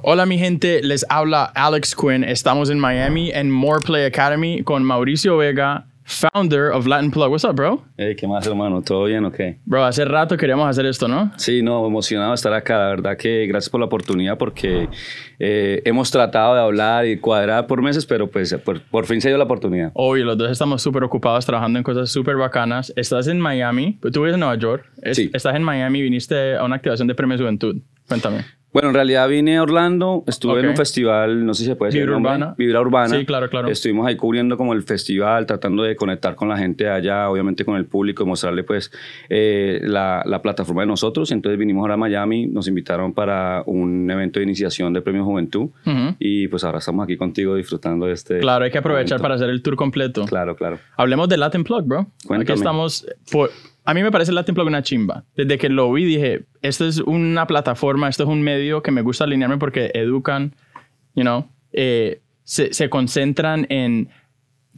Hola mi gente, les habla Alex Quinn. Estamos en Miami en More Play Academy con Mauricio Vega, founder of Latin Plug. What's up, bro? Hey, ¿Qué más, hermano? ¿Todo bien o qué? Bro, hace rato queríamos hacer esto, ¿no? Sí, no, emocionado de estar acá. La verdad que gracias por la oportunidad porque eh, hemos tratado de hablar y cuadrar por meses, pero pues por, por fin se dio la oportunidad. Obvio, los dos estamos súper ocupados trabajando en cosas súper bacanas. Estás en Miami, tú vives en Nueva York. Es- Sí. Estás en Miami, viniste a una activación de Premios Juventud. Cuéntame. Bueno, en realidad vine a Orlando, estuve en un festival, no sé si se puede decir. Vibra Urbana. Vibra Urbana. Sí, claro, claro. Estuvimos ahí cubriendo como el festival, tratando de conectar con la gente de allá, obviamente con el público, mostrarle pues eh, la, la plataforma de nosotros. Entonces vinimos ahora a Miami, nos invitaron para un evento de iniciación de Premio Juventud y pues ahora estamos aquí contigo disfrutando de este... Claro, hay que aprovechar para hacer el tour completo. Claro, claro. Hablemos de Latin Plug, bro. Aquí Cuéntame. estamos. por- a mí me parece Latin Plug una chimba. Desde que lo vi dije, esto es una plataforma, esto es un medio que me gusta alinearme porque educan, you know, eh, se, concentran en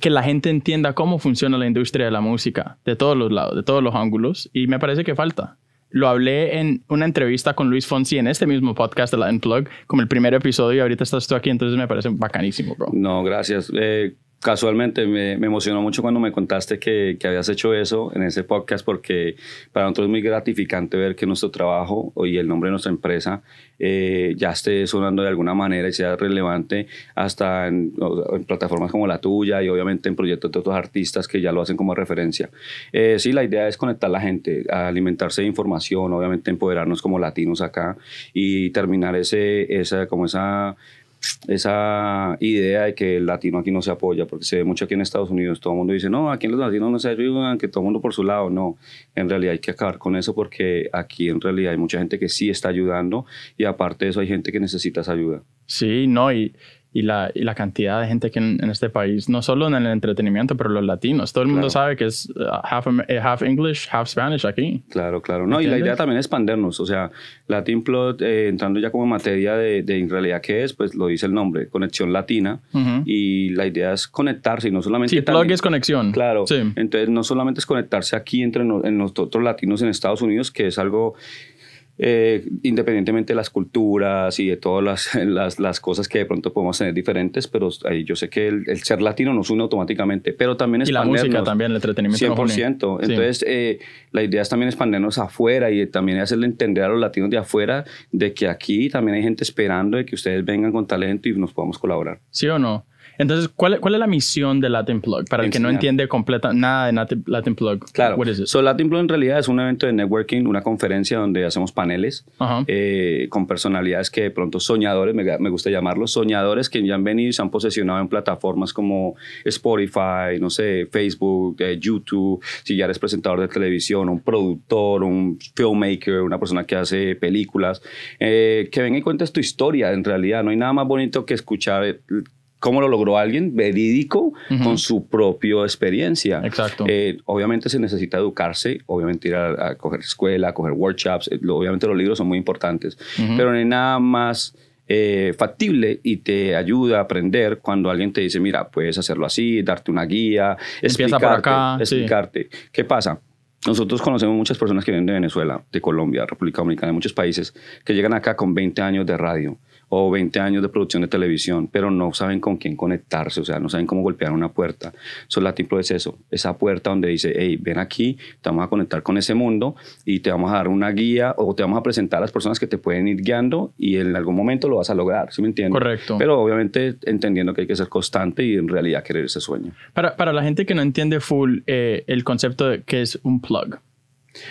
que la gente entienda cómo funciona la industria de la música, de todos los lados, de todos los ángulos, y me parece que falta. Lo hablé en una entrevista con Luis Fonsi en este mismo podcast de Latin Plug, como el primer episodio, y ahorita estás tú aquí, entonces me parece bacanísimo, bro. No, gracias. Eh, casualmente me, me emocionó mucho cuando me contaste que, que habías hecho eso en ese podcast porque para nosotros es muy gratificante ver que nuestro trabajo y el nombre de nuestra empresa eh, ya esté sonando de alguna manera y sea relevante hasta en, en plataformas como la tuya y obviamente en proyectos de otros artistas que ya lo hacen como referencia. Eh, sí, la idea es conectar a la gente, a alimentarse de información, obviamente empoderarnos como latinos acá y terminar ese, esa, como esa esa idea de que el latino aquí no se apoya, porque se ve mucho aquí en Estados Unidos, todo el mundo dice, no, aquí los latinos no se ayudan, que todo el mundo por su lado, no, en realidad hay que acabar con eso porque aquí en realidad hay mucha gente que sí está ayudando y aparte de eso hay gente que necesita esa ayuda. Sí, no, y, y, la, y la cantidad de gente que en, en este país, no solo en el entretenimiento, pero los latinos, todo el mundo Claro. sabe que es uh, half, eh, half English, half Spanish aquí. Claro, claro. No, y la idea también es expandernos. O sea, Latin Plot, eh, entrando ya como en materia de, de en realidad qué es, pues lo dice el nombre, conexión latina. Ujú. Y la idea es conectarse y no solamente... Sí, plug también- es conexión. Claro. Sí. Entonces, no solamente es conectarse aquí entre no- en nosotros latinos en Estados Unidos, que es algo eh, independientemente de las culturas y de todas las, las, las cosas que de pronto podemos tener diferentes, pero ahí yo sé que el, el ser latino nos une automáticamente, pero también Y la música expandernos. también, el entretenimiento. nos une. 100%. Sí. Entonces, eh, la idea es también expandernos afuera y también hacerle entender a los latinos de afuera de que aquí también hay gente esperando de que ustedes vengan con talento y nos podamos colaborar. ¿Sí o no? Entonces, ¿cuál, ¿cuál es la misión de Latin Plug? Para el que no entiende completa, nada de Latin, Plug. Claro. What is it? So, Latin Blog en realidad es un evento de networking, una conferencia donde hacemos paneles eh, con personalidades que de pronto soñadores, me, me gusta llamarlos, soñadores que ya han venido y se han posesionado en plataformas como Spotify, no sé, Facebook, eh, YouTube, si ya eres presentador de televisión, un productor, un filmmaker, una persona que hace películas, eh, que venga y cuentes tu historia en realidad. No hay nada más bonito que escuchar. ¿Cómo lo logró alguien verídico con su propia experiencia? Exacto. Eh, obviamente se necesita educarse, obviamente ir a, a coger escuela, a coger workshops, eh, lo- obviamente los libros son muy importantes, pero no hay nada más eh, factible y te ayuda a aprender cuando alguien te dice, mira, puedes hacerlo así, darte una guía, Empieza por explicarte, acá, sí. explicarte. ¿Qué pasa? Nosotros conocemos muchas personas que vienen de Venezuela, de Colombia, República Dominicana, de muchos países, que llegan acá con 20 años de radio o 20 años de producción de televisión, pero no saben con quién conectarse, o sea, no saben cómo golpear una puerta. So, Latin Pro es eso, esa puerta donde dice, hey, ven aquí, te vamos a conectar con ese mundo y te vamos a dar una guía o te vamos a presentar a las personas que te pueden ir guiando y en algún momento lo vas a lograr, ¿sí me entiendes? Correcto. Pero obviamente entendiendo que hay que ser constante y en realidad querer ese sueño. Para, para la gente que no entiende full eh, el concepto de qué es un plug.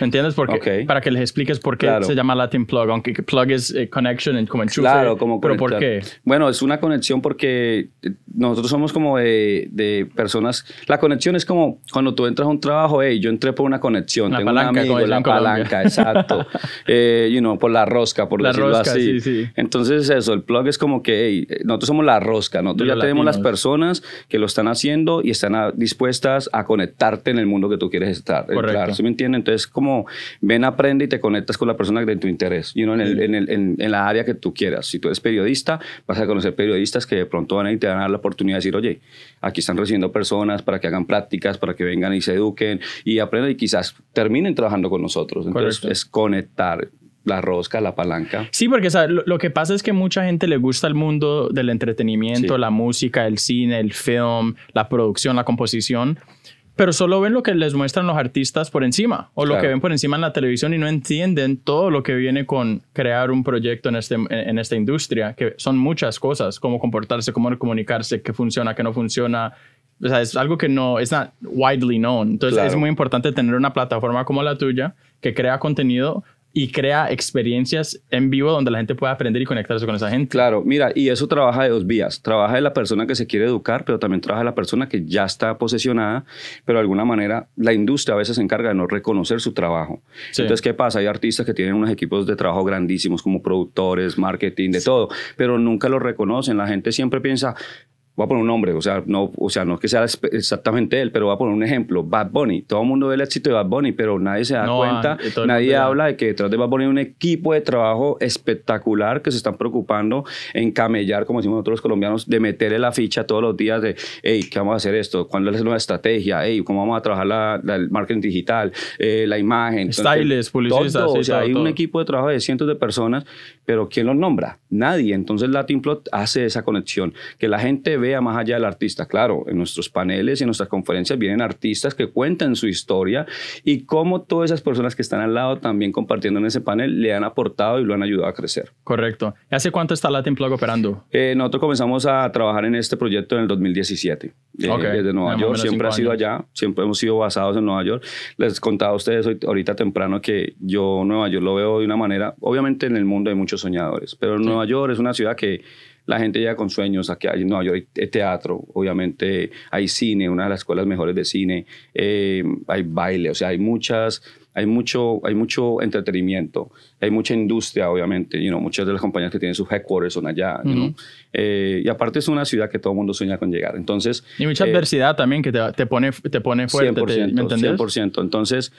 ¿Me entiendes? Porque, Ok. Para que les expliques por qué Claro. se llama Latin Plug, aunque que plug es eh, connection, como enchufe. Claro, como Pero ¿por qué? conectar. Bueno, es una conexión porque eh, nosotros somos como de, de personas. La conexión es como cuando tú entras a un trabajo, hey, yo entré por una conexión, La tengo palanca, un amigo, la palanca, exacto. eh, you know, por la rosca, por La decirlo rosca, así. sí, sí. Entonces, eso, el plug es como que, hey, eh, nosotros somos la rosca, nosotros ya los tenemos las latinos. personas que lo están haciendo y están a- dispuestas a conectarte en el mundo que tú quieres estar. Correcto. entrar, ¿sí me entiendes? Entonces, como ven, aprende y te conectas con la persona de tu interés, you know, en, el- en, el- en- en la área que tú quieras. Si tú eres periodista, vas a conocer periodistas que de pronto van a te van a dar la oportunidad de decir, oye, aquí están recibiendo personas para que hagan prácticas, para que vengan y se eduquen y aprendan y quizás terminen trabajando con nosotros. Entonces, Correcto. es conectar. la rosca, la palanca. Sí, porque lo, que pasa es que mucha gente le gusta el mundo del entretenimiento, la música, el cine, el film, la producción, la composición, pero solo ven lo que les muestran los artistas por encima o lo que ven por encima en la televisión y no entienden todo lo que viene con crear un proyecto en, este, en esta industria, que son muchas cosas, cómo comportarse, cómo comunicarse, qué funciona, qué no funciona. O sea, es algo que no es not widely known. Entonces es muy importante tener una plataforma como la tuya que crea contenido y crea experiencias en vivo donde la gente pueda aprender y conectarse con esa gente. Claro, mira, y eso trabaja de dos vías. Trabaja de la persona que se quiere educar, pero también trabaja de la persona que ya está posesionada, pero de alguna manera la industria a veces se encarga de no reconocer su trabajo. Entonces, ¿qué pasa? Hay artistas que tienen unos equipos de trabajo grandísimos como productores, marketing, de todo, pero nunca lo reconocen. La gente siempre piensa, voy a poner un nombre, o sea, no, o sea, no es que sea exactamente él, pero voy a poner un ejemplo, Bad Bunny. Todo el mundo ve el éxito de Bad Bunny, pero nadie se da cuenta, ah, nadie habla de que detrás de Bad Bunny hay un equipo de trabajo espectacular que se están preocupando en camellar, como decimos nosotros los colombianos, de meterle la ficha todos los días de, hey, ¿qué vamos a hacer esto? ¿Cuándo es la nueva estrategia? Hey, ¿cómo vamos a trabajar la, el marketing digital? Eh, la imagen. Styles, publicistas. o sea, hay un equipo de trabajo de cientos de personas, pero ¿quién los nombra? Nadie. Entonces Latinplot hace esa conexión, que la gente ve más allá del artista. Claro, en nuestros paneles y en nuestras conferencias vienen artistas que cuentan su historia y cómo todas esas personas que están al lado también compartiendo en ese panel le han aportado y lo han ayudado a crecer. Correcto. ¿Hace cuánto está Latin Plug operando? Eh, nosotros comenzamos a trabajar en este proyecto en el 2017. Eh, desde Nueva York, siempre ha sido allá, siempre hemos sido basados en Nueva York. Les contaba a ustedes ahorita temprano que yo Nueva York lo veo de una manera, obviamente en el mundo hay muchos soñadores, pero Nueva York es una ciudad que la gente llega con sueños. Aquí hay, no, hay teatro, obviamente hay cine, una de las escuelas mejores de cine, eh, hay baile, o sea, hay muchas, hay mucho, hay mucho entretenimiento, hay mucha industria, obviamente, you know, muchas de las compañías que tienen sus headquarters son allá, eh, y aparte es una ciudad que todo el mundo sueña con llegar, entonces... Y mucha eh, adversidad también que te, te, pone, te pone fuerte, 100%, ¿me entendés? 100%, entonces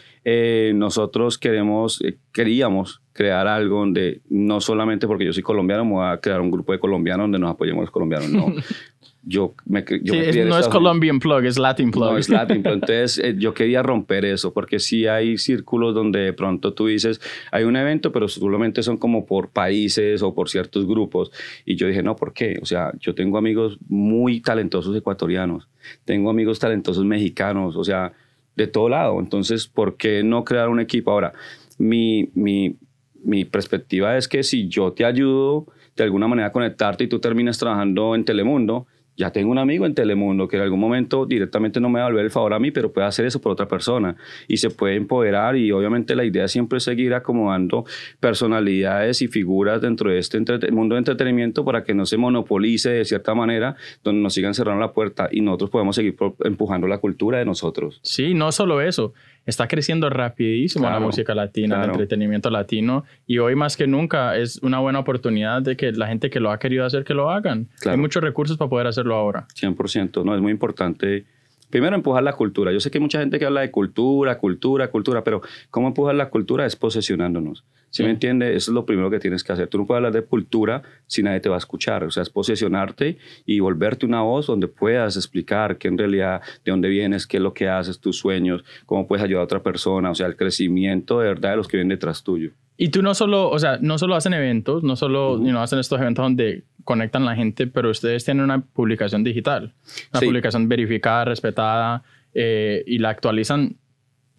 nosotros queremos, queríamos crear algo donde no solamente porque yo soy colombiano, me voy a crear un grupo de colombianos donde nos apoyemos los colombianos, no. Yo me, yo no es Colombian Plug, es Latin Plug. No, es Latin Plug. Entonces, eh, yo quería romper eso, porque sí hay círculos donde de pronto tú dices, hay un evento, pero solamente son como por países o por ciertos grupos. Y yo dije, no, ¿por qué? O sea, yo tengo amigos muy talentosos ecuatorianos, tengo amigos talentosos mexicanos, o sea, de todo lado. Entonces, ¿por qué no crear un equipo? Ahora, mi, mi, mi perspectiva es que si yo te ayudo de alguna manera a conectarte y tú terminas trabajando en Telemundo, ya tengo un amigo en Telemundo que en algún momento directamente no me va a volver el favor a mí, pero puede hacer eso por otra persona y se puede empoderar y obviamente la idea siempre es seguir acomodando personalidades y figuras dentro de este mundo de entretenimiento para que no se monopolice de cierta manera, donde nos sigan cerrando la puerta y nosotros podemos seguir empujando la cultura de nosotros. Sí, no solo eso, está creciendo rapidísimo la música latina, el entretenimiento latino, y hoy más que nunca es una buena oportunidad de que la gente que lo ha querido hacer, que lo hagan. Hay muchos recursos para poder hacerlo ahora. 100%, no, es muy importante primero empujar la cultura. Yo sé que hay mucha gente que habla de cultura, cultura, cultura, pero ¿cómo empujar la cultura? Es posesionándonos. ¿Sí, me entiende? Eso es lo primero que tienes que hacer. Tú no puedes hablar de cultura si nadie te va a escuchar. O sea, es posesionarte y volverte una voz donde puedas explicar qué en realidad, de dónde vienes, qué es lo que haces, tus sueños, cómo puedes ayudar a otra persona. O sea, el crecimiento de verdad de los que vienen detrás tuyo. Y tú no solo, o sea, no solo hacen eventos, no solo hacen estos eventos donde conectan la gente, pero ustedes tienen una publicación digital, una publicación verificada, respetada eh, y la actualizan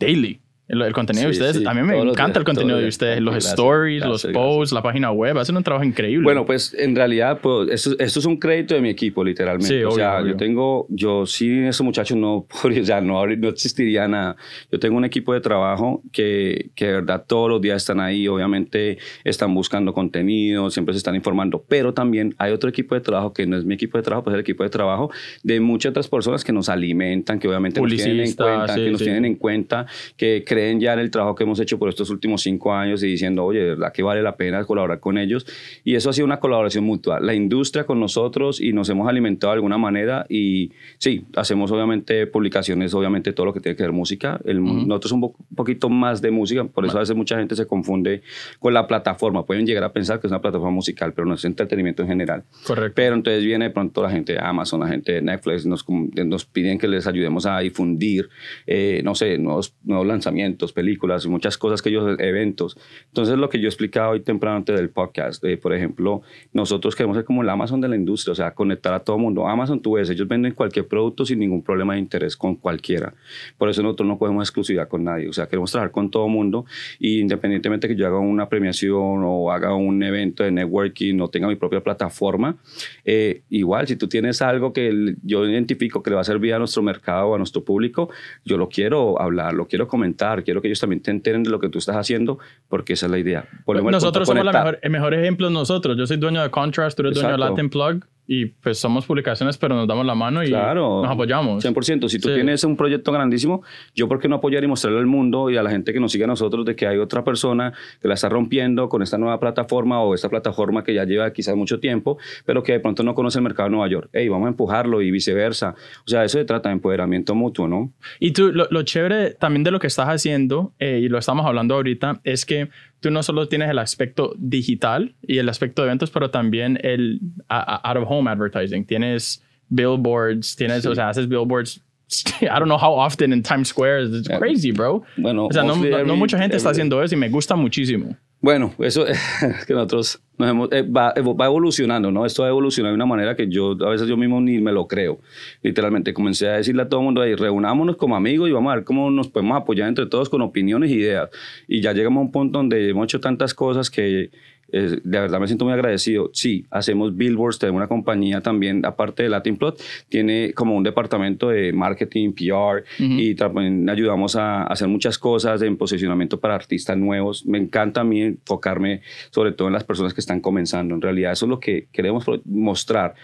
daily. El, contenido de ustedes, a mí me encanta el contenido de ustedes, los stories, los posts, la página web, hacen un trabajo increíble. Bueno, pues en realidad, pues, esto, esto es un crédito de mi equipo, literalmente. o sea, yo tengo, yo sí, esos muchachos no, o sea, no, no existiría nada. Yo tengo un equipo de trabajo que, que de verdad todos los días están ahí, obviamente están buscando contenido, siempre se están informando, pero también hay otro equipo de trabajo que no es mi equipo de trabajo, pues es el equipo de trabajo de muchas otras personas que nos alimentan, que obviamente nos tienen en cuenta, que nos tienen en cuenta, que creen ya en el trabajo que hemos hecho por estos últimos cinco años y diciendo, oye, de verdad que vale la pena colaborar con ellos. Y eso ha sido una colaboración mutua. La industria con nosotros y nos hemos alimentado de alguna manera y sí, hacemos obviamente publicaciones, obviamente todo lo que tiene que ver música. El, Nosotros un poquito más de música, por eso a veces mucha gente se confunde con la plataforma. Pueden llegar a pensar que es una plataforma musical, pero no es entretenimiento en general. Correcto. Pero entonces viene de pronto la gente de Amazon, la gente de Netflix, nos, nos piden que les ayudemos a difundir, eh, no sé, nuevos, nuevos lanzamientos lanzamientos, películas muchas cosas que ellos, eventos. Entonces, lo que yo explicaba hoy temprano antes del podcast, eh, por ejemplo, nosotros queremos ser como el Amazon de la industria, o sea, conectar a todo el mundo. Amazon, tú ves, ellos venden cualquier producto sin ningún problema de interés con cualquiera. Por eso nosotros no cogemos exclusividad con nadie, o sea, queremos trabajar con todo el mundo y independientemente que yo haga una premiación o haga un evento de networking o tenga mi propia plataforma, eh, igual, si tú tienes algo que yo identifico que le va a servir a nuestro mercado, a nuestro público, yo lo quiero hablar, lo quiero comentar, quiero que ellos también te enteren de lo que tú estás haciendo, porque esa es la idea. nosotros somos el mejor ejemplo nosotros. Yo soy dueño de Contrast, tú eres dueño de Latin Plug y pues somos publicaciones, pero nos damos la mano y nos apoyamos. 100%. Si tú tienes un proyecto grandísimo, yo por qué no apoyar y mostrarle al mundo y a la gente que nos sigue a nosotros de que hay otra persona que la está rompiendo con esta nueva plataforma o esta plataforma que ya lleva quizás mucho tiempo, pero que de pronto no conoce el mercado de Nueva York. Hey, vamos a empujarlo y viceversa. O sea, eso se trata de empoderamiento mutuo, ¿no? Y tú, lo, chévere también de lo que estás haciendo, eh, y lo estamos hablando ahorita, es que tú no solo tienes el aspecto digital y el aspecto de eventos, pero también el out of home advertising. Tienes billboards, tienes, o sea, haces billboards. I don't know how often in Times Square. It's crazy, bro. Bueno, o sea, no, no, mucha gente está haciendo eso y me gusta muchísimo. Bueno, eso es que nosotros nos hemos, eh, va, va, evolucionando, ¿no? Esto ha evolucionado de una manera que yo a veces yo mismo ni me lo creo. Literalmente comencé a decirle a todo el mundo, ahí, reunámonos como amigos y vamos a ver cómo nos podemos apoyar entre todos con opiniones e ideas. Y ya llegamos a un punto donde hemos hecho tantas cosas que de verdad me siento muy agradecido. Sí, hacemos billboards, tenemos una compañía también, aparte de Latin Plot, tiene como un departamento de marketing, PR, y también ayudamos a, hacer muchas cosas en posicionamiento para artistas nuevos. Me encanta a mí enfocarme sobre todo en las personas que están comenzando. En realidad eso es lo que queremos mostrar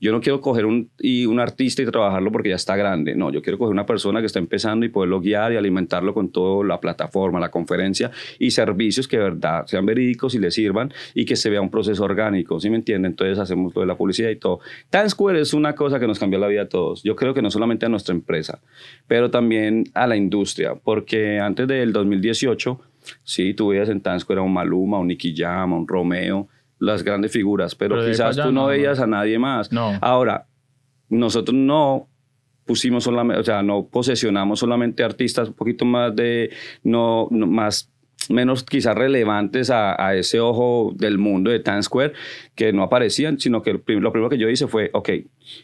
yo no quiero coger un, un artista y trabajarlo porque ya está grande. No, yo quiero coger una persona que está empezando y poderlo guiar y alimentarlo con toda la plataforma, la conferencia y servicios que de verdad sean verídicos y le sirvan y que se vea un proceso orgánico. ¿Sí me entienden? Entonces hacemos lo de la publicidad y todo. Times Square es una cosa que nos cambió la vida a todos. Yo creo que no solamente a nuestra empresa, pero también a la industria, porque antes del 2018, sí, tú veías en Times Square a un Maluma, un Nicky Jam, un Romeo las grandes figuras, pero, quizás tú no, veías a nadie más. Ahora, nosotros no pusimos solamente, o sea, no posesionamos solamente artistas un poquito más de, no, más menos quizás relevantes a, a, ese ojo del mundo de Times Square que no aparecían, sino que lo primero que yo hice fue, ok,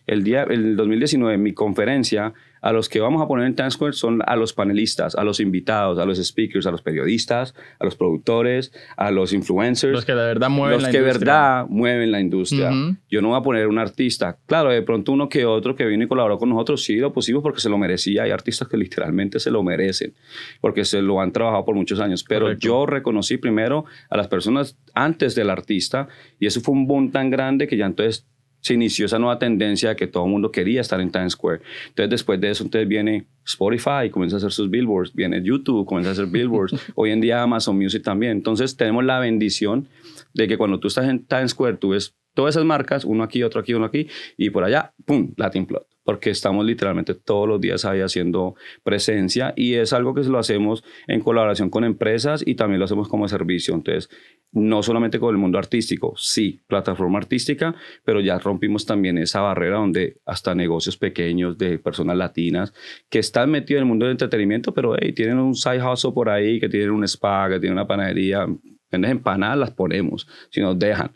el día, el 2019, mi conferencia a los que vamos a poner en Times Square son a los panelistas, a los invitados, a los speakers, a los periodistas, a los productores, a los influencers. Los que de verdad mueven la industria. Los que de verdad mueven la industria. Yo no voy a poner un artista. Claro, de pronto uno que otro que vino y colaboró con nosotros, sí, lo pusimos porque se lo merecía. Hay artistas que literalmente se lo merecen, porque se lo han trabajado por muchos años. Pero yo reconocí primero a las personas antes del artista y eso fue un boom tan grande que ya entonces se inició esa nueva tendencia de que todo el mundo quería estar en Times Square. Entonces, después de eso, entonces viene Spotify, comienza a hacer sus billboards, viene YouTube, comienza a hacer billboards, hoy en día Amazon Music también. Entonces, tenemos la bendición de que cuando tú estás en Times Square, tú ves todas esas marcas, uno aquí, otro aquí, uno aquí, y por allá, ¡pum!, Latin Plot porque estamos literalmente todos los días ahí haciendo presencia y es algo que lo hacemos en colaboración con empresas y también lo hacemos como servicio. Entonces, no solamente con el mundo artístico, sí, plataforma artística, pero ya rompimos también esa barrera donde hasta negocios pequeños de personas latinas que están metidos en el mundo del entretenimiento, pero hey, tienen un side hustle por ahí, que tienen un spa, que tienen una panadería, en empanadas las ponemos, si nos dejan,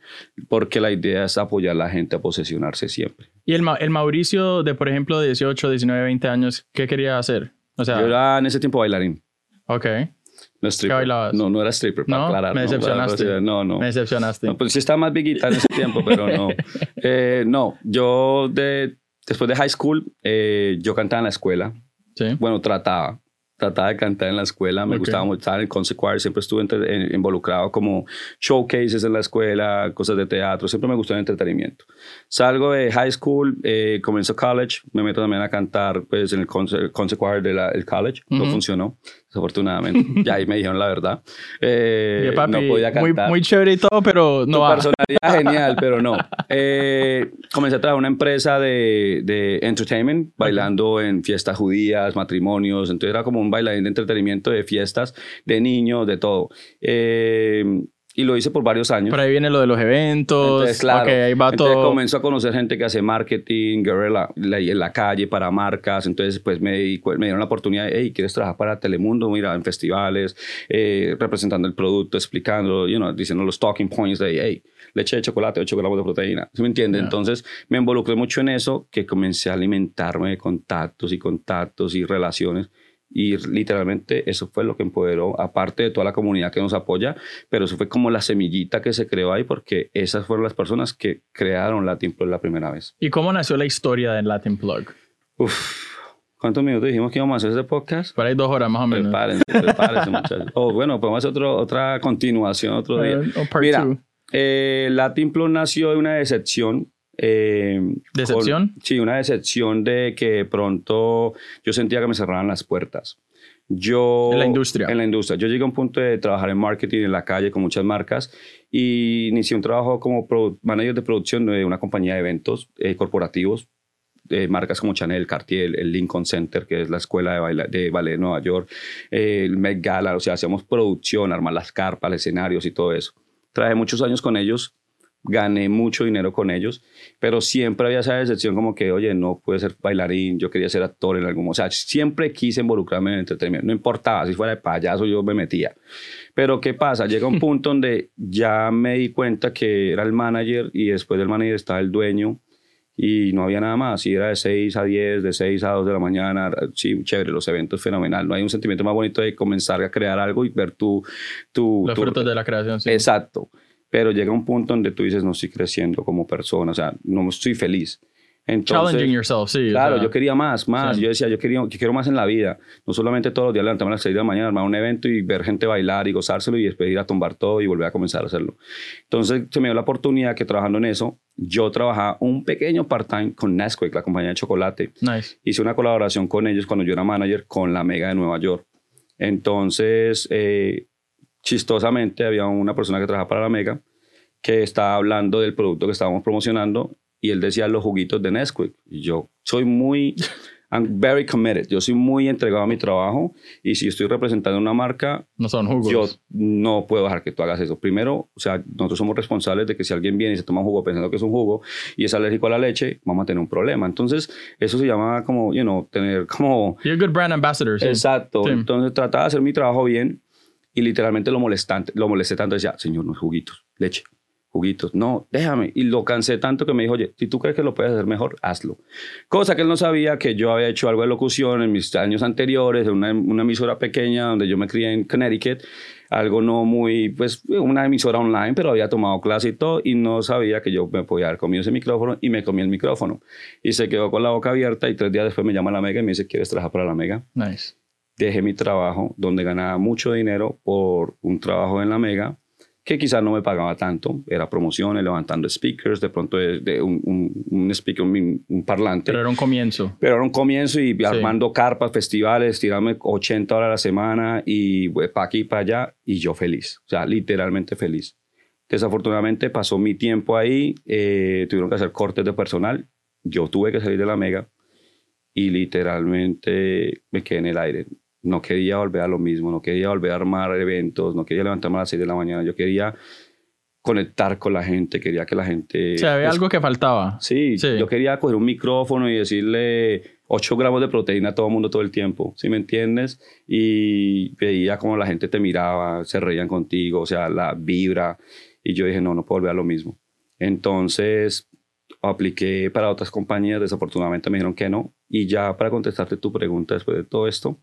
porque la idea es apoyar a la gente a posesionarse siempre. ¿Y el, el Mauricio de, por ejemplo, 18, 19, 20 años, qué quería hacer? O sea, yo era en ese tiempo bailarín. Ok. No stripper. No, no era stripper, para ¿No? aclarar. Me decepcionaste. No, no. Me decepcionaste. pues sí estaba más biguita en ese tiempo, pero no. Eh, no, yo de, después de high school, eh, yo cantaba en la escuela. Sí. Bueno, trataba trataba de cantar en la escuela, me gustaba mucho estar en el concert choir, siempre estuve involucrado como showcases en la escuela, cosas de teatro, siempre me gustó el entretenimiento. Salgo de high school, eh, comienzo college, me meto también a cantar pues, en el concert, choir del college, no funcionó, desafortunadamente, ya ahí me dijeron la verdad. Eh, no podía cantar. Muy, chévere y todo, pero no tu personalidad genial, pero no. Eh, comencé a trabajar en una empresa de, de entertainment, bailando en fiestas judías, matrimonios, entonces era como un bailarín de entretenimiento de fiestas, de niños, de todo. Eh, y lo hice por varios años. Por ahí viene lo de los eventos. Entonces, claro. ok, ahí va entonces todo. comenzó a conocer gente que hace marketing, guerrilla, la- en la calle para marcas. Entonces, pues me, me dieron la oportunidad de, hey, ¿quieres trabajar para Telemundo? Mira, en festivales, eh, representando el producto, explicando, you know, diciendo los talking points de, hey, leche de chocolate, 8 gramos de proteína. ¿Sí me entiende? Ya. Entonces, me involucré mucho en eso, que comencé a alimentarme de contactos y contactos y relaciones. Y literalmente eso fue lo que empoderó, aparte de toda la comunidad que nos apoya, pero eso fue como la semillita que se creó ahí porque esas fueron las personas que crearon Latin Plug la primera vez. ¿Y cómo nació la historia de Latin Plug? Uf, ¿cuántos minutos dijimos que íbamos a hacer ese podcast? Por ahí dos horas más o menos. Prepárense, prepárense muchachos. Oh, bueno, podemos hacer otro, otra continuación otro día. O part Mira, eh, Latin Plug nació de una decepción. Eh, ¿Decepción? con- sí, una decepción de que pronto yo sentía que me cerraban las puertas. Yo, En la industria. En la industria. Yo llegué a un punto de trabajar en marketing en la calle con muchas marcas y inicié un trabajo como manager de producción de una compañía de eventos eh, corporativos de marcas como Chanel, Cartier, el Lincoln Center, que es la escuela de, baila- de ballet de Nueva York, eh, el Met Gala, o sea, hacíamos producción, armar las carpas, escenarios y todo eso. Trabajé muchos años con ellos, gané mucho dinero con ellos, pero siempre había esa decepción como que, oye, no pude ser bailarín, yo quería ser actor en algún momento. O sea, siempre quise involucrarme en el entretenimiento, no importaba, si fuera de payaso yo me metía. Pero ¿qué pasa? Llega un punto donde ya me di cuenta que era el manager y después del manager estaba el dueño y no había nada más. Y era de 6 a 10, de 6 a 2 de la mañana. Sí, chévere, los eventos fenomenal. No hay un sentimiento más bonito de comenzar a crear algo y ver tu... tu Los tu- frutos de la creación, sí. Exacto. Pero llega un punto donde tú dices, no estoy creciendo como persona, o sea, no estoy feliz. Entonces, Challenging yourself, sí. o Claro, sea, yo quería más, más. Sí. Yo decía, yo, quería, yo quiero más en la vida. No solamente todos los días levantarme a las 6 de la mañana, armar un evento y ver gente bailar y gozárselo y después ir a tumbar todo y volver a comenzar a hacerlo. Entonces se me dio la oportunidad que trabajando en eso, yo trabajaba un pequeño part-time con Nesquik, la compañía de chocolate. Nice. Hice una colaboración con ellos cuando yo era manager con la Mega de Nueva York. Entonces, eh, chistosamente, había una persona que trabajaba para la Mega que estaba hablando del producto que estábamos promocionando y él decía los juguitos de Nesquik. Y yo soy muy, I'm very committed. Yo soy muy entregado a mi trabajo y si estoy representando una marca, No son jugos. yo no puedo dejar que tú hagas eso. Primero, o sea, nosotros somos responsables de que si alguien viene y se toma un jugo pensando que es un jugo y es alérgico a la leche, vamos a tener un problema. Entonces, eso se llama como, you know, tener como... You're a good brand ambassador. Exacto. Entonces, trataba de hacer mi trabajo bien y literalmente lo, molestante, lo molesté tanto. Decía, señor, no juguitos, leche, juguitos. No, déjame. Y lo cansé tanto que me dijo, oye, si tú crees que lo puedes hacer mejor, hazlo. Cosa que él no sabía que yo había hecho algo de locución en mis años anteriores, en una, una emisora pequeña donde yo me crié en Connecticut. Algo no muy, pues, una emisora online, pero había tomado clase y todo, y no sabía que yo me podía haber comido ese micrófono, y me comí el micrófono. Y se quedó con la boca abierta, y tres días después me llama la Mega y me dice, ¿quieres trabajar para la Mega? Nice. Dejé mi trabajo donde ganaba mucho dinero por un trabajo en la Mega que quizás no me pagaba tanto, era promociones, levantando speakers, de pronto de, de un, un, un speaker, un, un parlante. Pero era un comienzo. Pero era un comienzo y armando carpas, festivales, tirarme 80 horas a la semana y para aquí y para allá y yo feliz, o sea, literalmente feliz. Desafortunadamente pasó mi tiempo ahí, eh, tuvieron que hacer cortes de personal, yo tuve que salir de la mega y literalmente me quedé en el aire. No quería volver a lo mismo, no quería volver a armar eventos, no quería levantarme a las 6 de la mañana, yo quería conectar con la gente, quería que la gente... O sea, había pues, algo que faltaba. Sí, Sí. yo quería coger un micrófono y decirle 8 gramos de proteína a todo el mundo todo el tiempo, ¿sí me entiendes? Y veía como la gente te miraba, se reían contigo, o sea, la vibra. Y yo dije, no, no puedo volver a lo mismo. Entonces, apliqué para otras compañías, desafortunadamente me dijeron que no. Y ya para contestarte tu pregunta después de todo esto,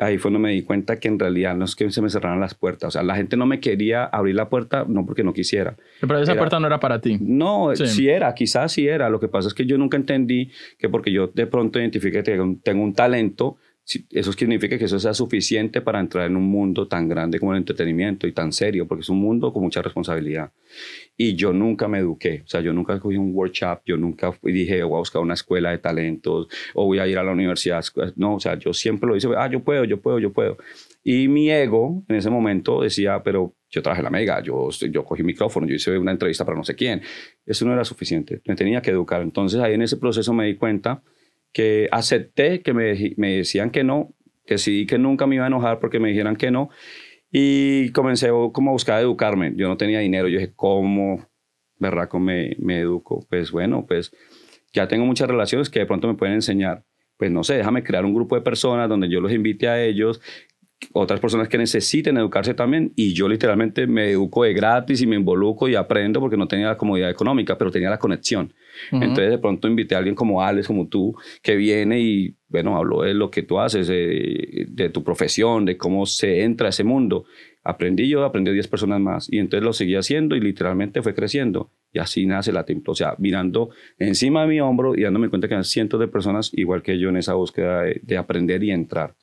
ahí fue donde me di cuenta que en realidad no es que se me cerraran las puertas. O sea, la gente no me quería abrir la puerta, no porque no quisiera. Pero esa Era- puerta no era para ti. No, Sí. sí. era, quizás sí era. Lo que pasa es que yo nunca entendí que porque yo de pronto identifique que tengo un, talento, eso significa que eso sea suficiente para entrar en un mundo tan grande como el entretenimiento y tan serio, porque es un mundo con mucha responsabilidad. Y yo nunca me eduqué, o sea, yo nunca cogí un workshop, yo nunca dije, voy a buscar una escuela de talentos o voy a ir a la universidad. No, o sea, yo siempre lo hice, ah, yo puedo, yo puedo, yo puedo. Y mi ego en ese momento decía, pero yo traje la mega, yo, yo cogí micrófono, yo hice una entrevista para no sé quién. Eso no era suficiente, me tenía que educar. Entonces ahí en ese proceso me di cuenta que acepté que me, me decían que no, decidí que nunca me iba a enojar porque me dijeran que no. Y comencé como a buscar educarme. Yo no tenía dinero. Yo dije, ¿cómo berraco me, me educo? Pues bueno, pues ya tengo muchas relaciones que de pronto me pueden enseñar. Pues no sé, déjame crear un grupo de personas donde yo los invite a ellos, otras personas que necesiten educarse también y yo literalmente me educo de gratis y me involucro y aprendo porque no tenía la comodidad económica, pero tenía la conexión. Entonces de pronto invité a alguien como Alex, como tú, que viene y, bueno, habló de lo que tú haces, de, de tu profesión, de cómo se entra a ese mundo. Aprendí yo, aprendí 10 personas más y entonces lo seguí haciendo y literalmente fue creciendo. Y así nace la Templo, o sea, mirando encima de mi hombro y dándome cuenta que hay cientos de personas igual que yo en esa búsqueda de, de aprender y entrar.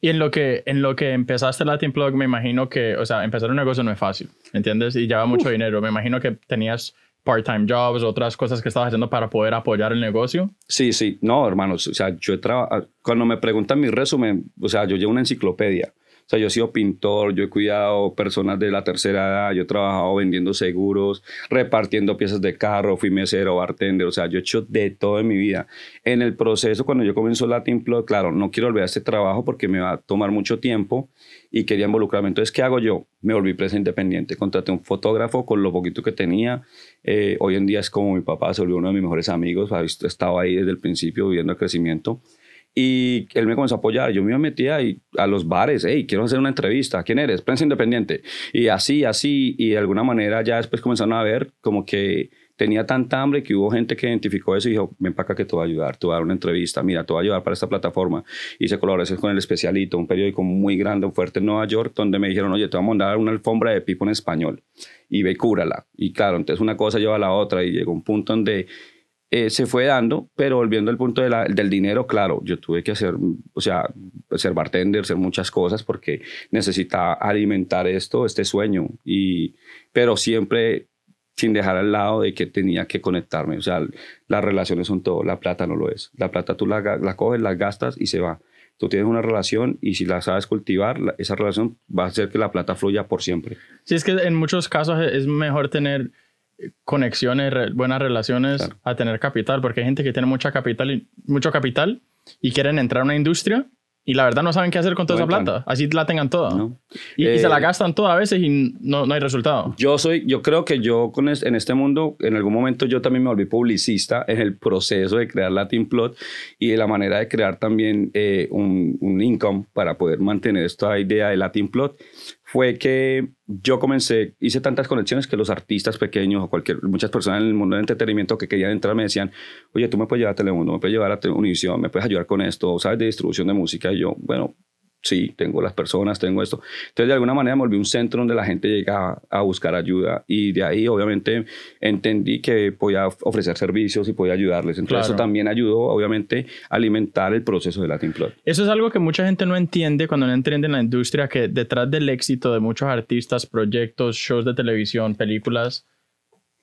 Y en lo que, en lo que empezaste Latin Plug, me imagino que, o sea, empezar un negocio no es fácil, ¿entiendes? Y lleva mucho dinero. Me imagino que tenías part-time jobs, otras cosas que estabas haciendo para poder apoyar el negocio. Sí, sí. No, hermanos, o sea, yo he trabajado, cuando me preguntan mi resumen, o sea, yo llevo una enciclopedia. O sea, yo he sido pintor, yo he cuidado personas de la tercera edad, yo he trabajado vendiendo seguros, repartiendo piezas de carro, fui mesero, bartender, o sea, yo he hecho de todo en mi vida. En el proceso, cuando yo comenzó Latin Plug, claro, no quiero olvidar este trabajo porque me va a tomar mucho tiempo y quería involucrarme. Entonces, ¿qué hago yo? Me volví presa independiente, contraté un fotógrafo con lo poquito que tenía. Eh, hoy en día es como mi papá, se volvió uno de mis mejores amigos, ha estado ahí desde el principio viviendo el crecimiento. Y él me comenzó a apoyar. Yo me metía a los bares, hey, quiero hacer una entrevista. ¿Quién eres? Prensa independiente. Y así, así. Y de alguna manera ya después comenzaron a ver como que tenía tanta hambre que hubo gente que identificó eso y dijo, ven para acá que te voy a ayudar, te voy a dar una entrevista, mira, te voy a ayudar para esta plataforma. Hice colaboraciones con El Especialito, un periódico muy grande, fuerte en Nueva York, donde me dijeron, oye, te voy a mandar una alfombra de pipo en español y ve, cúrala. Y claro, entonces una cosa lleva a la otra y llegó un punto donde eh, se fue dando, pero volviendo al punto del dinero, claro, yo tuve que hacer, o sea, ser bartender, ser muchas cosas porque necesitaba alimentar esto, este sueño, y, pero siempre sin dejar al lado de que tenía que conectarme, o sea, las relaciones son todo, la plata no lo es, la plata tú la, la coges, la gastas y se va. Tú tienes una relación y si la sabes cultivar, esa relación va a hacer que la plata fluya por siempre. Sí, es que en muchos casos es mejor tener conexiones, buenas relaciones a tener capital, porque hay gente que tiene mucha capital y, mucho capital y quieren entrar a una industria y la verdad no saben qué hacer con toda esa plata. Así la tengan toda. Y, se la eh, gastan toda a veces y no, no, hay resultado. Yo soy, yo creo que yo con en este mundo, en algún momento yo también me volví publicista en el proceso de crear Latin Plot y de la manera de crear también eh, un, un, income para poder mantener esta idea de Latin Plot fue que yo comencé, hice tantas conexiones que los artistas pequeños o cualquier, muchas personas en el mundo del entretenimiento que querían entrar me decían, oye, tú me puedes llevar a Telemundo, me puedes llevar a Univision, me puedes ayudar con esto, sabes de distribución de música. Y yo, bueno, sí, tengo las personas, tengo esto. Entonces, de alguna manera me volví un centro donde la gente llegaba a buscar ayuda y de ahí, obviamente, entendí que podía ofrecer servicios y podía ayudarles. Entonces, eso también ayudó, obviamente, a alimentar el proceso de Latin Plot. Eso es algo que mucha gente no entiende cuando no entiende en la industria, que detrás del éxito de muchos artistas, proyectos, shows de televisión, películas,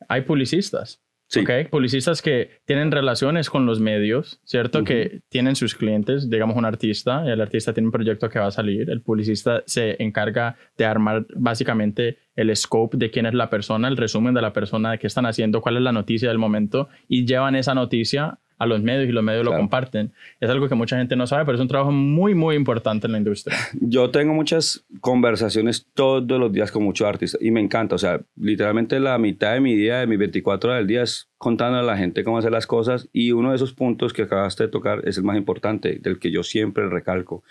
hay publicistas. Sí. Okay. Publicistas que tienen relaciones con los medios, ¿cierto? Que tienen sus clientes, digamos un artista, el artista tiene un proyecto que va a salir, el publicista se encarga de armar básicamente el scope de quién es la persona, el resumen de la persona, de qué están haciendo, cuál es la noticia del momento y llevan esa noticia a los medios y los medios lo comparten. Es algo que mucha gente no sabe, pero es un trabajo muy, muy importante en la industria. Yo tengo muchas conversaciones todos los días con muchos artistas y me encanta. O sea, literalmente la mitad de mi día, de mis 24 horas del día es contando a la gente cómo hacer las cosas y uno de esos puntos que acabaste de tocar es el más importante, del que yo siempre recalco.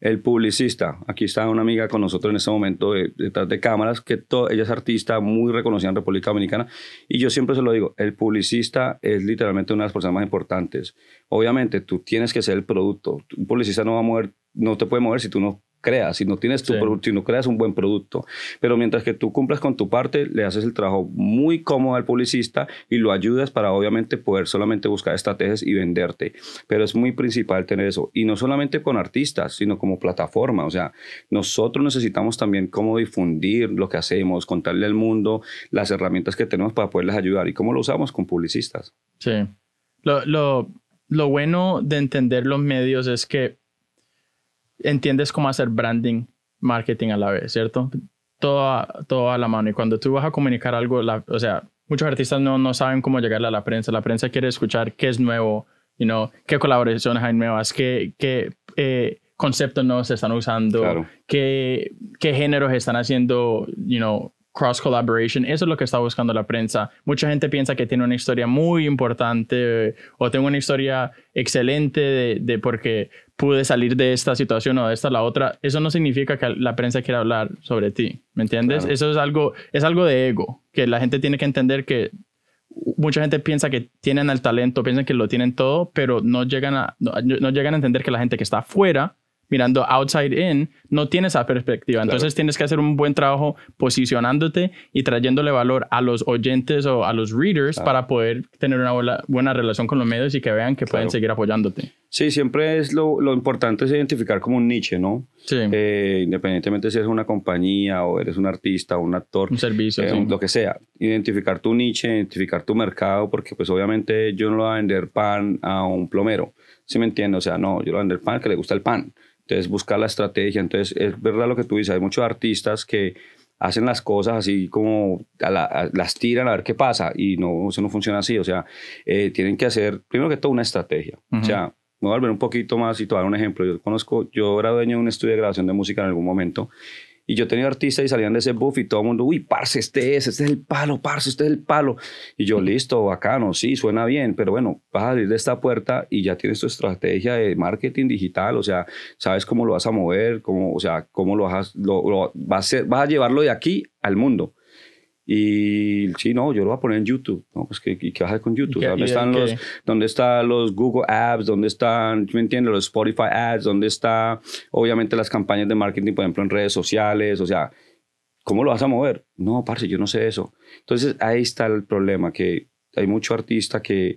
El publicista, aquí está una amiga con nosotros en este momento detrás de, cámaras, que ella es artista muy reconocida en República Dominicana y yo siempre se lo digo, el publicista es literalmente una de las personas más importantes. Obviamente tú tienes que ser el producto, un publicista no va a mover, no te puede mover si tú no creas, si no tienes tu producto, si no creas un buen producto. Pero mientras que tú cumplas con tu parte, le haces el trabajo muy cómodo al publicista y lo ayudas para obviamente poder solamente buscar estrategias y venderte. Pero es muy principal tener eso. Y no solamente con artistas, sino como plataforma. O sea, nosotros necesitamos también cómo difundir lo que hacemos, contarle al mundo las herramientas que tenemos para poderles ayudar y cómo lo usamos con publicistas. Sí. Lo, lo, lo bueno de entender los medios es que entiendes cómo hacer branding, marketing a la vez, ¿cierto? Todo a, todo a la mano. Y cuando tú vas a comunicar algo, o sea, muchos artistas no, no saben cómo llegarle a la prensa. La prensa quiere escuchar qué es nuevo, you know, qué colaboraciones hay nuevas, qué, qué eh, conceptos nuevos se están usando, Claro. qué, qué géneros están haciendo, you know, cross collaboration. Eso es lo que está buscando la prensa. Mucha gente piensa que tiene una historia muy importante eh, o tengo una historia excelente de, de porque pude salir de esta situación o de esta a la otra. Eso no significa que la prensa quiera hablar sobre ti, ¿me entiendes? Claro. Eso es algo, es algo de ego, que la gente tiene que entender que mucha gente piensa que tienen el talento, piensan que lo tienen todo, pero no llegan a, no, no llegan a entender que la gente que está afuera, mirando outside in, no tiene esa perspectiva. Entonces tienes que hacer un buen trabajo posicionándote y trayéndole valor a los oyentes o a los readers Claro. para poder tener una buena, buena relación con los medios y que vean que pueden Claro. seguir apoyándote. Sí, siempre es lo, lo importante es identificar como un niche, ¿no? Sí, Eh, independientemente si eres una compañía o eres un artista o un actor, un servicio. eh, sí. lo que sea, identificar tu niche, identificar tu mercado, porque pues obviamente yo no le voy a vender pan a un plomero, ¿sí me entiendes? O sea, no, yo le voy a vender pan que le gusta el pan. Entonces, buscar la estrategia. Entonces, es verdad lo que tú dices, hay muchos artistas que hacen las cosas así como a la- a- las tiran a ver qué pasa y no, eso no funciona así. O sea, eh, tienen que hacer, primero que todo, una estrategia. Ujú. O sea, voy a volver un poquito más y te un ejemplo. Yo conozco, yo era dueño de un estudio de grabación de música en algún momento y yo tenía artistas y salían de ese buff y todo el mundo, uy, parce, este es, este es el palo, parce, este es el palo. Y yo, listo, bacano, sí, suena bien, pero bueno, vas a salir de esta puerta y ya tienes tu estrategia de marketing digital, o sea, sabes cómo lo vas a mover, cómo, o sea, cómo lo vas, a- lo, lo- vas, a vas a llevarlo de aquí al mundo. Y sí, no, yo lo voy a poner en YouTube. No, pues, ¿qué, y qué vas a hacer con YouTube? ¿Y qué- ¿Dónde están, los, ¿Dónde están los Google Ads? ¿Dónde están, ¿me entiendes? Los Spotify Ads? ¿Dónde está, obviamente, las campañas de marketing, por ejemplo, en redes sociales? O sea, ¿cómo lo vas a mover? No, parce, yo no sé eso. Entonces, ahí está el problema, que hay mucho artista que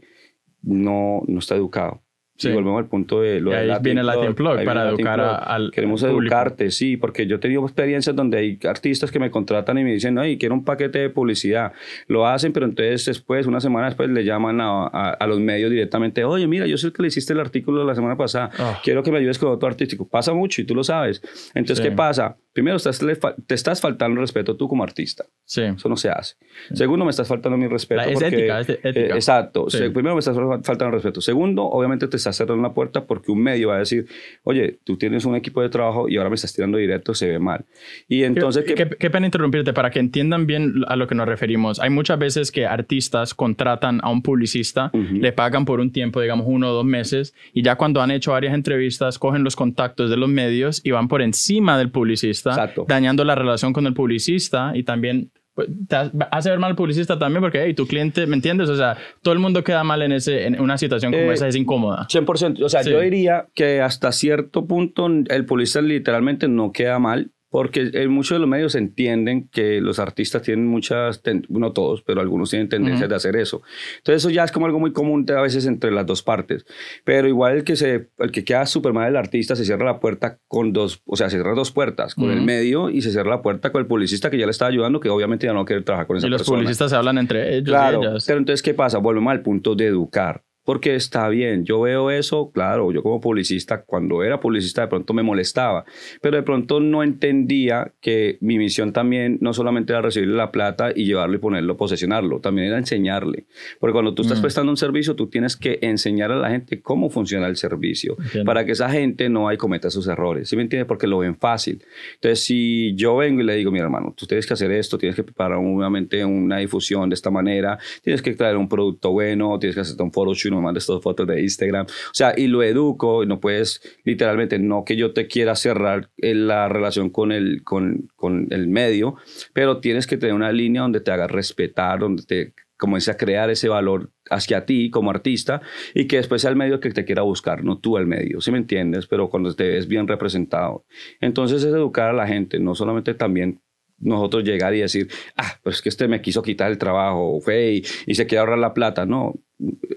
no, no está educado. Sí. Y volvemos al punto de lo Y de ahí Latin viene Latin Plug para Latin educar a- Plug. al Queremos al público. educarte, sí, porque yo he tenido experiencias donde hay artistas que me contratan y me dicen, ay, quiero un paquete de publicidad. Lo hacen, pero entonces después, una semana después, le llaman a, a- a los medios directamente, oye, mira, yo el que le hiciste el artículo la semana pasada, Ah. quiero que me ayudes con otro artístico. Pasa mucho y tú lo sabes. Entonces, Sí. ¿qué pasa? Primero, estás, te estás faltando el respeto tú como artista. Sí. Eso no se hace. Segundo, me estás faltando mi respeto. La- es porque- ética, es ética. eh, exacto. Sí. Primero, me estás fal- faltando el respeto. Segundo, obviamente te estás cerrando la puerta porque un medio va a decir, oye, tú tienes un equipo de trabajo y ahora me estás tirando directo, se ve mal. Y entonces, qué, ¿qué, qué- qué pena interrumpirte para que entiendan bien a lo que nos referimos. Hay muchas veces que artistas contratan a un publicista, Ujú. le pagan por un tiempo, digamos uno o dos meses, y ya cuando han hecho varias entrevistas, cogen los contactos de los medios y van por encima del publicista, Exacto. dañando la relación con el publicista y también pues, te ha- hace ver mal al publicista también porque, hey, tu cliente, ¿me entiendes? O sea, todo el mundo queda mal en, ese, en una situación como Eh, esa, es incómoda. 100%. O sea, Sí. yo diría que hasta cierto punto el publicista literalmente no queda mal. Porque en muchos de los medios entienden que los artistas tienen muchas, no todos, pero algunos tienen tendencias Ujú. de hacer eso. Entonces eso ya es como algo muy común a veces entre las dos partes. Pero igual el que, se, el que queda súper mal el artista se cierra la puerta con dos, o sea, se cierra dos puertas, con el Ujú. medio y se cierra la puerta con el publicista que ya le está ayudando, que obviamente ya no quiere trabajar con esa Y los persona. publicistas se hablan entre ellos Claro, y ellas. pero entonces, ¿qué pasa? Volvemos al punto de educar. Porque está bien, yo veo eso, claro, yo como publicista, cuando era publicista de pronto me molestaba, pero de pronto no entendía que mi misión también no solamente era recibirle la plata y llevarlo y ponerlo, posesionarlo, también era enseñarle. Porque cuando tú estás Mm. prestando un servicio, tú tienes que enseñar a la gente cómo funciona el servicio, Entiendo. para que esa gente no hay cometa sus errores, ¿sí me entiendes? Porque lo ven fácil. Entonces, si yo vengo y le digo, mi hermano, tú tienes que hacer esto, tienes que preparar obviamente una difusión de esta manera, tienes que traer un producto bueno, tienes que hacer un photoshoot, me estas fotos de Instagram, o sea, y lo educo, y no puedes, literalmente, no que yo te quiera cerrar eh, la relación con el, con, con el medio, pero tienes que tener una línea donde te hagas respetar, donde te comience a crear ese valor hacia ti como artista y que después sea el medio que te quiera buscar, no tú el medio, ¿sí me entiendes? Pero cuando te ves bien representado. Entonces es educar a la gente, no solamente también nosotros llegar y decir, ah, pues es que este me quiso quitar el trabajo, fue y, y se quiere ahorrar la plata. No,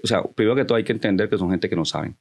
o sea, primero que todo hay que entender que son gente que no saben.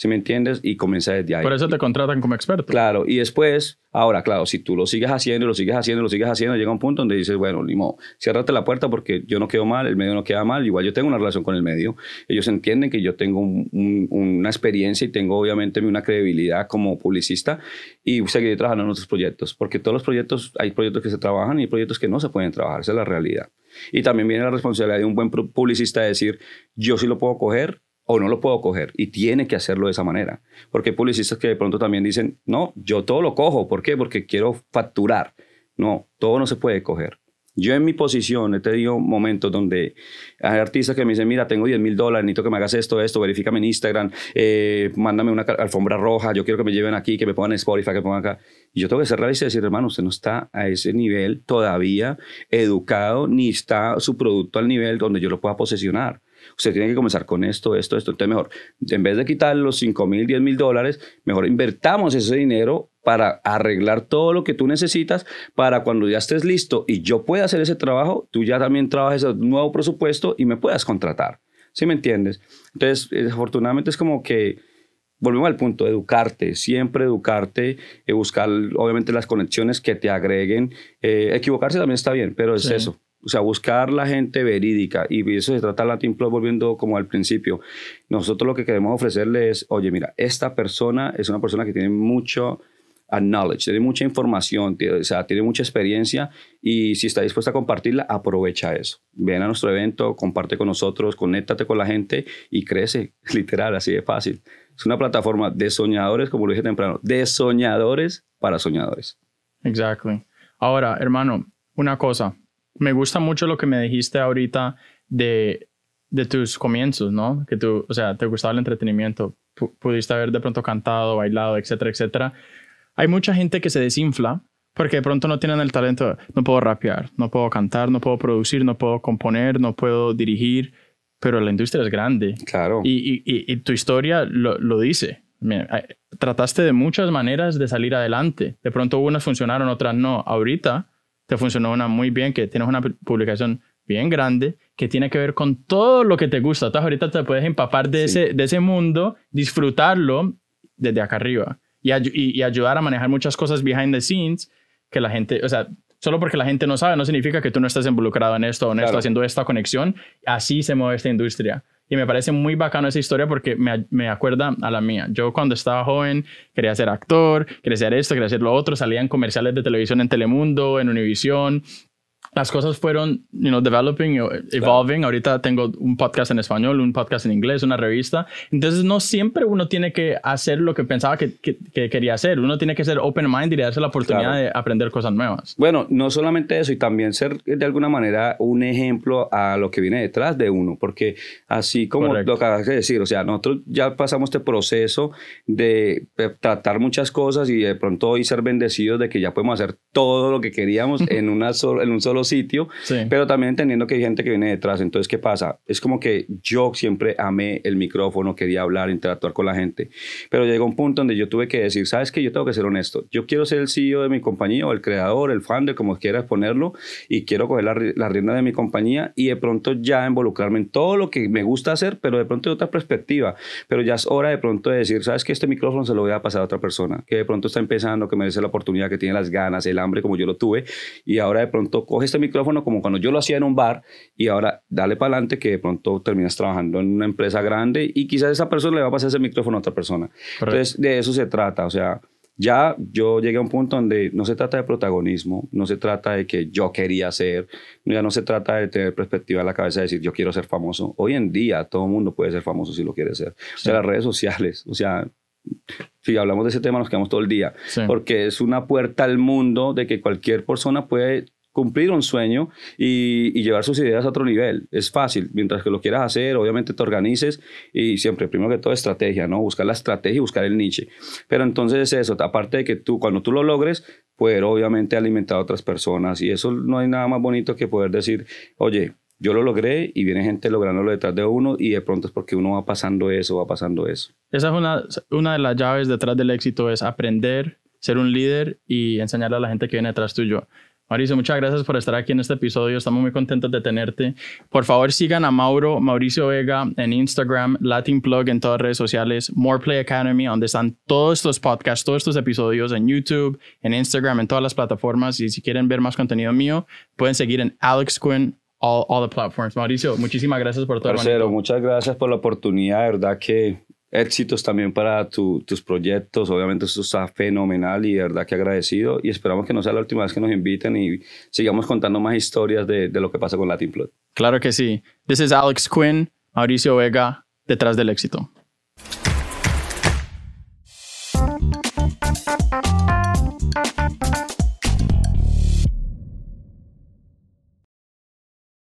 ¿Sí me entiendes? Y comienza desde ahí. Por eso te contratan como experto. Claro, y después, ahora, claro, si tú lo sigues haciendo, lo sigues haciendo, lo sigues haciendo, llega un punto donde dices, bueno, Limo, ciérrate la puerta porque yo no quedo mal, el medio no queda mal, igual yo tengo una relación con el medio. Ellos entienden que yo tengo un- un- una experiencia y tengo obviamente una credibilidad como publicista y seguiré trabajando en otros proyectos, porque todos los proyectos, hay proyectos que se trabajan y hay proyectos que no se pueden trabajar, esa es la realidad. Y también viene la responsabilidad de un buen pu- publicista de decir, yo sí lo puedo coger o no lo puedo coger y tiene que hacerlo de esa manera. Porque hay publicistas que de pronto también dicen, no, yo todo lo cojo. ¿Por qué? Porque quiero facturar. No, todo no se puede coger. Yo en mi posición he tenido momentos donde hay artistas que me dicen, mira, tengo 10 mil dólares, necesito que me hagas esto, esto, verifícame en Instagram, eh, mándame una alfombra roja, yo quiero que me lleven aquí, que me pongan Spotify, que me pongan acá. Y yo tengo que ser realista y decir, hermano, usted no está a ese nivel todavía educado, ni está su producto al nivel donde yo lo pueda posesionar. Usted tiene que comenzar con esto, esto, esto. Entonces, mejor, en vez de quitar los 5 mil, 10 mil dólares, mejor invertamos ese dinero para arreglar todo lo que tú necesitas para cuando ya estés listo y yo pueda hacer ese trabajo, tú ya también trabajes un nuevo presupuesto y me puedas contratar. ¿Sí me entiendes? Entonces, desafortunadamente es como que volvemos al punto, educarte, siempre educarte, eh, buscar obviamente las conexiones que te agreguen. Eh, equivocarse también está bien, pero es eso, o sea, buscar la gente verídica y eso se trata Latin Plus volviendo como al principio. Nosotros lo que queremos ofrecerle es, oye, mira, esta persona es una persona que tiene mucho knowledge, tiene mucha información, tiene, o sea, tiene mucha experiencia y si está dispuesta a compartirla, aprovecha eso. Ven a nuestro evento, comparte con nosotros, conéctate con la gente y crece, literal, así de fácil. Es una plataforma de soñadores, como lo dije temprano, de soñadores para soñadores. Exactly. Ahora, hermano, una cosa, me gusta mucho lo que me dijiste ahorita de, de tus comienzos, ¿no? Que tú, o sea, te gustaba el entretenimiento, pudiste haber de pronto cantado, bailado, etcétera, etcétera. Hay mucha gente que se desinfla porque de pronto no tienen el talento, no puedo rapear, no puedo cantar, no puedo producir, no puedo componer, no puedo dirigir, pero la industria es grande. Claro. Y, y, y tu historia lo, lo dice. trataste de muchas maneras de salir adelante. De pronto unas funcionaron, otras no. Ahorita te funcionó una muy bien, que tienes una publicación bien grande, que tiene que ver con todo lo que te gusta. Entonces ahorita te puedes empapar de, ese, de ese mundo, disfrutarlo desde acá arriba y, y, ayudar a manejar muchas cosas behind the scenes que la gente, o sea, solo porque la gente no sabe no significa que tú no estés involucrado en esto o no estás haciendo esta conexión. Así se mueve esta industria. Y me parece muy bacano esa historia porque me, me, acuerda a la mía. Yo cuando estaba joven quería ser actor, quería hacer esto, quería hacer lo otro. Salía en comerciales de televisión en Telemundo, en Univisión las cosas fueron, you know, developing, evolving. Ahorita tengo un podcast en español, un podcast en inglés, una revista. Entonces, no siempre uno tiene que hacer lo que pensaba que, que, quería hacer. Uno tiene que ser open mind y darse la oportunidad de aprender cosas nuevas. Bueno, no solamente eso, y también ser de alguna manera un ejemplo a lo que viene detrás de uno, porque así como lo que acabas de decir, o sea, nosotros ya pasamos este proceso de tratar muchas cosas y de pronto hoy ser bendecidos de que ya podemos hacer todo lo que queríamos en, una en un solo sitio, pero también entendiendo que hay gente que viene detrás. Entonces, ¿qué pasa? Es como que yo siempre amé el micrófono, quería hablar, interactuar con la gente, pero llegó un punto donde yo tuve que decir, ¿sabes qué? Yo tengo que ser honesto. Yo quiero ser el CEO de mi compañía o el creador, el founder, como quieras ponerlo, y quiero coger la, la rienda de mi compañía y de pronto ya involucrarme en todo lo que me gusta hacer, pero de pronto de otra perspectiva. Pero ya es hora de pronto de decir, ¿sabes qué? Este micrófono se lo voy a pasar a otra persona, que de pronto está empezando, que merece la oportunidad, que tiene las ganas, el hambre como yo lo tuve, y ahora de pronto coge este micrófono como cuando yo lo hacía en un bar y ahora dale para adelante que de pronto terminas trabajando en una empresa grande y quizás esa persona le va a pasar ese micrófono a otra persona. Entonces, de eso se trata, o sea, ya yo llegué a un punto donde no se trata de protagonismo, no se trata de que yo quería ser, ya no se trata de tener perspectiva en la cabeza de decir yo quiero ser famoso. Hoy en día todo el mundo puede ser famoso si lo quiere ser. O sea, las redes sociales, o sea, si hablamos de ese tema nos quedamos todo el día, porque es una puerta al mundo de que cualquier persona puede cumplir un sueño y, llevar sus ideas a otro nivel. Es fácil, mientras que lo quieras hacer, obviamente te organices y siempre, primero que todo, estrategia, ¿no? Buscar la estrategia y buscar el niche. Pero entonces es eso, aparte de que tú, cuando tú lo logres, poder obviamente alimentar a otras personas y eso no hay nada más bonito que poder decir, oye, yo lo logré y viene gente lográndolo detrás de uno y de pronto es porque uno va pasando eso, va pasando eso. Esa es una, una de las llaves detrás del éxito, es aprender, ser un líder y enseñarle a la gente que viene detrás tuyo. Mauricio, muchas gracias por estar aquí en este episodio. Estamos muy contentos de tenerte. Por favor, sigan a Mauro, Mauricio Vega en Instagram, Latin Plug en todas las redes sociales, More Play Academy, donde están todos estos podcasts, todos estos episodios en YouTube, en Instagram, en todas las plataformas. Y si quieren ver más contenido mío, pueden seguir en Alex Quinn, all, all the platforms. Mauricio, muchísimas gracias por todo. Marcelo, muchas gracias por la oportunidad. De verdad que éxitos también para tus proyectos. Obviamente esto está fenomenal y de verdad que agradecido y esperamos que no sea la última vez que nos inviten y sigamos contando más historias de, de lo que pasa con Latin Flood. Claro que sí. This is Alex Quinn, Mauricio Vega, detrás del éxito.